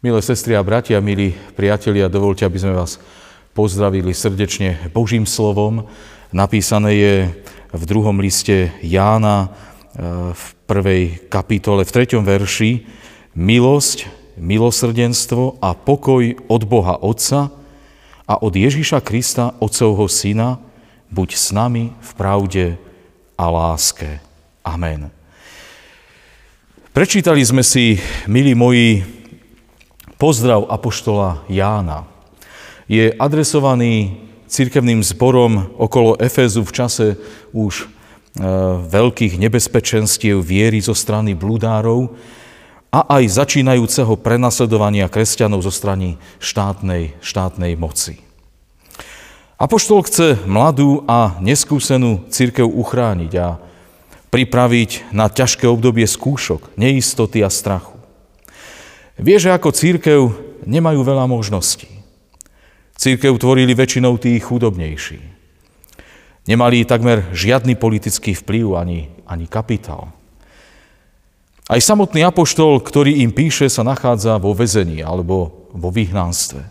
Milé sestry a bratia, milí priatelia, dovolte, aby sme vás pozdravili srdečne Božím slovom. Napísané je v druhom liste Jána e, v prvej kapitole, v treťom verši milosť, milosrdenstvo a pokoj od Boha Otca a od Ježíša Krista, Otcovho Syna, buď s nami v pravde a láske. Amen. Prečítali sme si, milí moji, Pozdrav Apoštola Jána je adresovaný cirkevným zborom okolo Efezu v čase už e, veľkých nebezpečenstiev viery zo strany bludárov a aj začínajúceho prenasledovania kresťanov zo strany štátnej, štátnej moci. Apoštol chce mladú a neskúsenú církev uchrániť a pripraviť na ťažké obdobie skúšok, neistoty a strachu. Vie, že ako církev nemajú veľa možností. Církev tvorili väčšinou tí chudobnejší. Nemali takmer žiadny politický vplyv ani, ani kapitál. Aj samotný apoštol, ktorý im píše, sa nachádza vo vezení alebo vo vyhnanstve.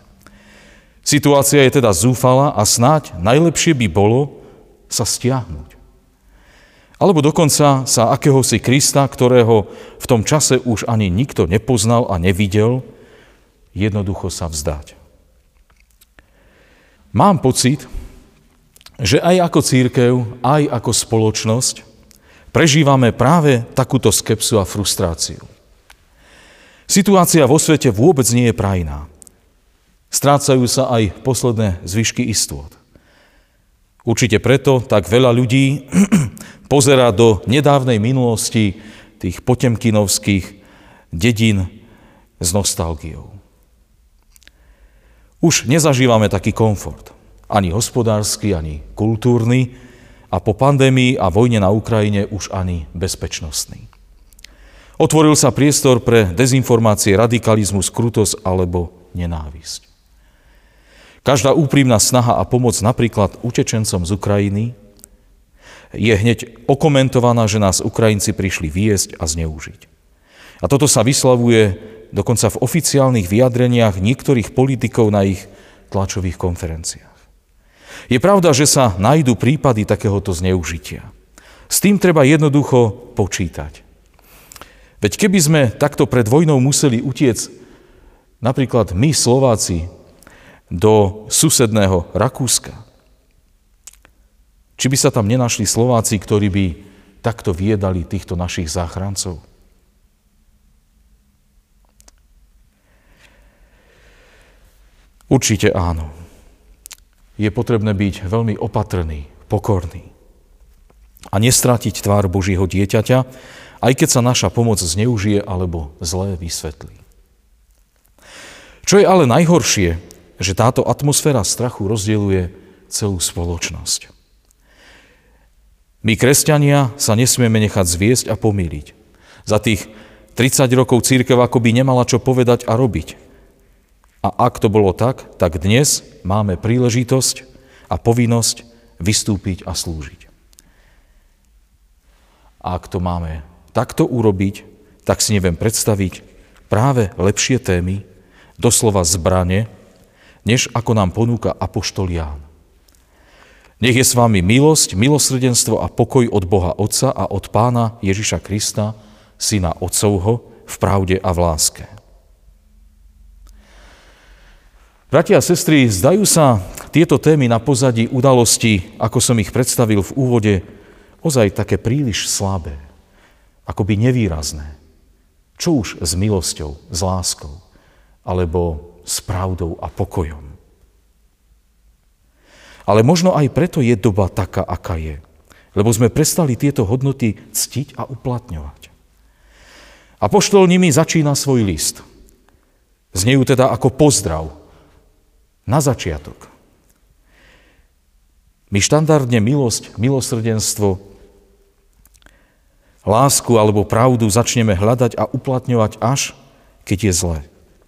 Situácia je teda zúfala a snáď najlepšie by bolo sa stiahnuť. Alebo dokonca sa akéhosi Krista, ktorého v tom čase už ani nikto nepoznal a nevidel, jednoducho sa vzdať. Mám pocit, že aj ako církev, aj ako spoločnosť prežívame práve takúto skepsu a frustráciu. Situácia vo svete vôbec nie je prajná. Strácajú sa aj posledné zvyšky istôt. Určite preto tak veľa ľudí pozera do nedávnej minulosti tých potemkinovských dedín s nostalgiou. Už nezažívame taký komfort, ani hospodársky, ani kultúrny, a po pandémii a vojne na Ukrajine už ani bezpečnostný. Otvoril sa priestor pre dezinformácie, radikalizmus, krutosť alebo nenávisť. Každá úprimná snaha a pomoc napríklad utečencom z Ukrajiny je hneď okomentovaná, že nás Ukrajinci prišli viesť a zneužiť. A toto sa vyslavuje dokonca v oficiálnych vyjadreniach niektorých politikov na ich tlačových konferenciách. Je pravda, že sa nájdú prípady takéhoto zneužitia. S tým treba jednoducho počítať. Veď keby sme takto pred vojnou museli utiec napríklad my, Slováci, do susedného Rakúska, či by sa tam nenašli Slováci, ktorí by takto viedali týchto našich záchrancov? Určite áno. Je potrebné byť veľmi opatrný, pokorný a nestrátiť tvár Božieho dieťaťa, aj keď sa naša pomoc zneužije alebo zlé vysvetlí. Čo je ale najhoršie, že táto atmosféra strachu rozdieluje celú spoločnosť. My, kresťania, sa nesmieme nechať zviesť a pomýliť. Za tých 30 rokov církev akoby nemala čo povedať a robiť. A ak to bolo tak, tak dnes máme príležitosť a povinnosť vystúpiť a slúžiť. A ak to máme takto urobiť, tak si neviem predstaviť práve lepšie témy, doslova zbrane, než ako nám ponúka Apoštol Ján. Nech je s vami milosť, milosrdenstvo a pokoj od Boha Otca a od Pána Ježiša Krista, Syna Otcovho, v pravde a v láske. Bratia a sestry, zdajú sa tieto témy na pozadí udalosti, ako som ich predstavil v úvode, ozaj také príliš slabé, akoby nevýrazné. Čo už s milosťou, s láskou, alebo s pravdou a pokojom. Ale možno aj preto je doba taká, aká je. Lebo sme prestali tieto hodnoty ctiť a uplatňovať. A poštol nimi začína svoj list. Znejú teda ako pozdrav na začiatok. My štandardne milosť, milosrdenstvo, lásku alebo pravdu začneme hľadať a uplatňovať až, keď je zle,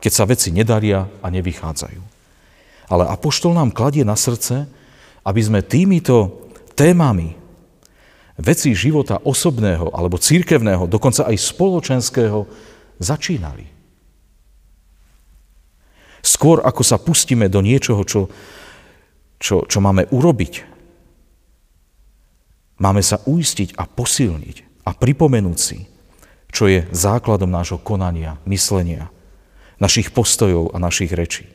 keď sa veci nedaria a nevychádzajú. Ale Apoštol nám kladie na srdce, aby sme týmito témami veci života osobného alebo církevného, dokonca aj spoločenského, začínali. Skôr ako sa pustíme do niečoho, čo, čo, čo máme urobiť, máme sa uistiť a posilniť a pripomenúť si, čo je základom nášho konania, myslenia, našich postojov a našich rečí.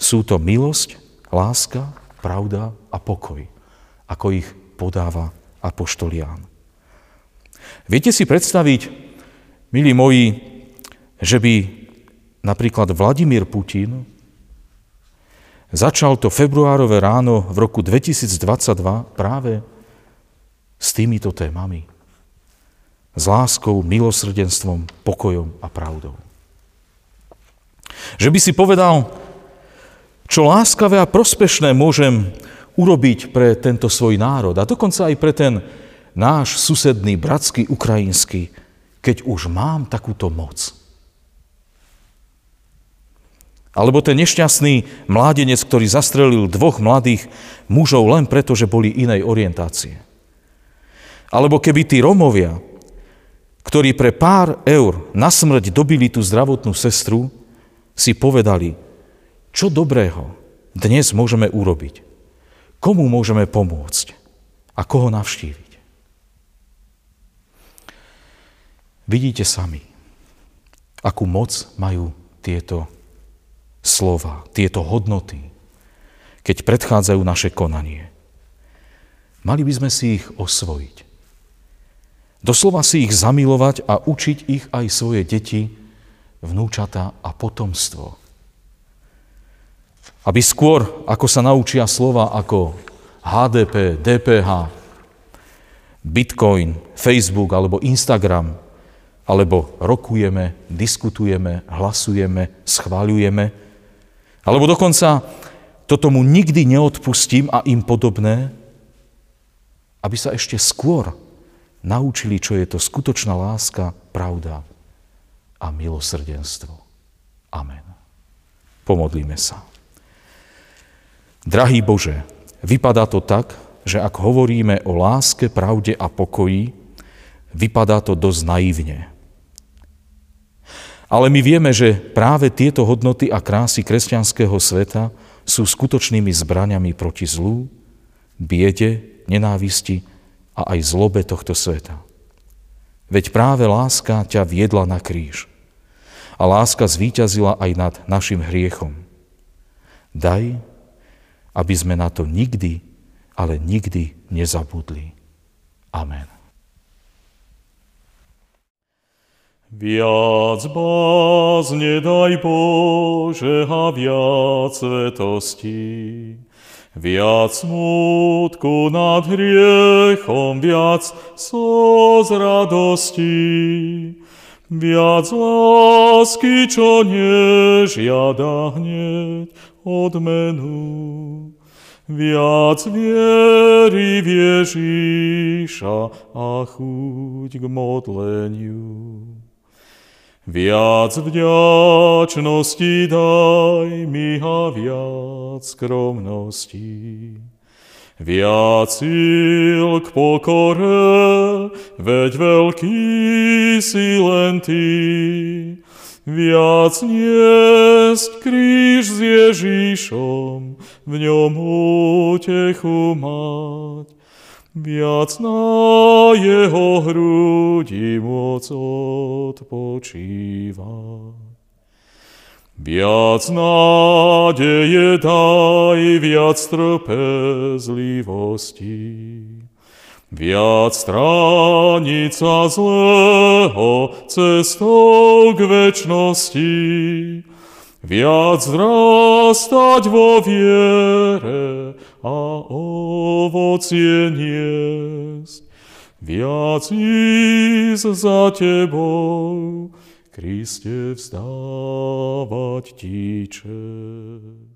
Sú to milosť, láska, pravda a pokoj, ako ich podáva apoštolián. Viete si predstaviť, milí moji, že by napríklad Vladimír Putin začal to februárové ráno v roku 2022 práve s týmito témami. S láskou, milosrdenstvom, pokojom a pravdou. Že by si povedal, čo láskavé a prospešné môžem urobiť pre tento svoj národ a dokonca aj pre ten náš susedný, bratský, ukrajinský, keď už mám takúto moc. Alebo ten nešťastný mládenec, ktorý zastrelil dvoch mladých mužov len preto, že boli inej orientácie. Alebo keby tí Romovia, ktorí pre pár eur na smrť dobili tú zdravotnú sestru, si povedali, čo dobrého dnes môžeme urobiť. Komu môžeme pomôcť a koho navštíviť? Vidíte sami, akú moc majú tieto slova, tieto hodnoty, keď predchádzajú naše konanie. Mali by sme si ich osvojiť. Doslova si ich zamilovať a učiť ich aj svoje deti, vnúčata a potomstvo. Aby skôr, ako sa naučia slova ako HDP, DPH, Bitcoin, Facebook alebo Instagram, alebo rokujeme, diskutujeme, hlasujeme, schváľujeme, alebo dokonca to tomu nikdy neodpustím a im podobné, aby sa ešte skôr naučili, čo je to skutočná láska, pravda a milosrdenstvo. Amen. Pomodlíme sa. Drahý Bože, vypadá to tak, že ak hovoríme o láske, pravde a pokoji, vypadá to dosť naivne. Ale my vieme, že práve tieto hodnoty a krásy kresťanského sveta sú skutočnými zbraniami proti zlu, biede, nenávisti a aj zlobe tohto sveta. Veď práve láska ťa viedla na kríž. A láska zvíťazila aj nad našim hriechom. Daj, aby sme na to nikdy, ale nikdy nezabudli. Amen. Viac bázne daj Bože a viac svetosti, viac smutku nad hriechom, viac z radosti, viac lásky, čo nežiada hneď odmenu. Viac viery v Ježíša a chuť k modleniu. Viac vďačnosti daj mi a viac skromnosti. Viac síl k pokore, veď veľký si len Ty. Viac niesť kríž s Ježíšom, v ňom útechu mať. Viac na jeho hrudi moc odpočívať. Viac nádeje daj, viac trpezlivosti. Viac stránica zlého cestou k večnosti, viac zrastať vo viere a ovocie niesť, viac ísť za Tebou, Kriste vzdávať Ti čest.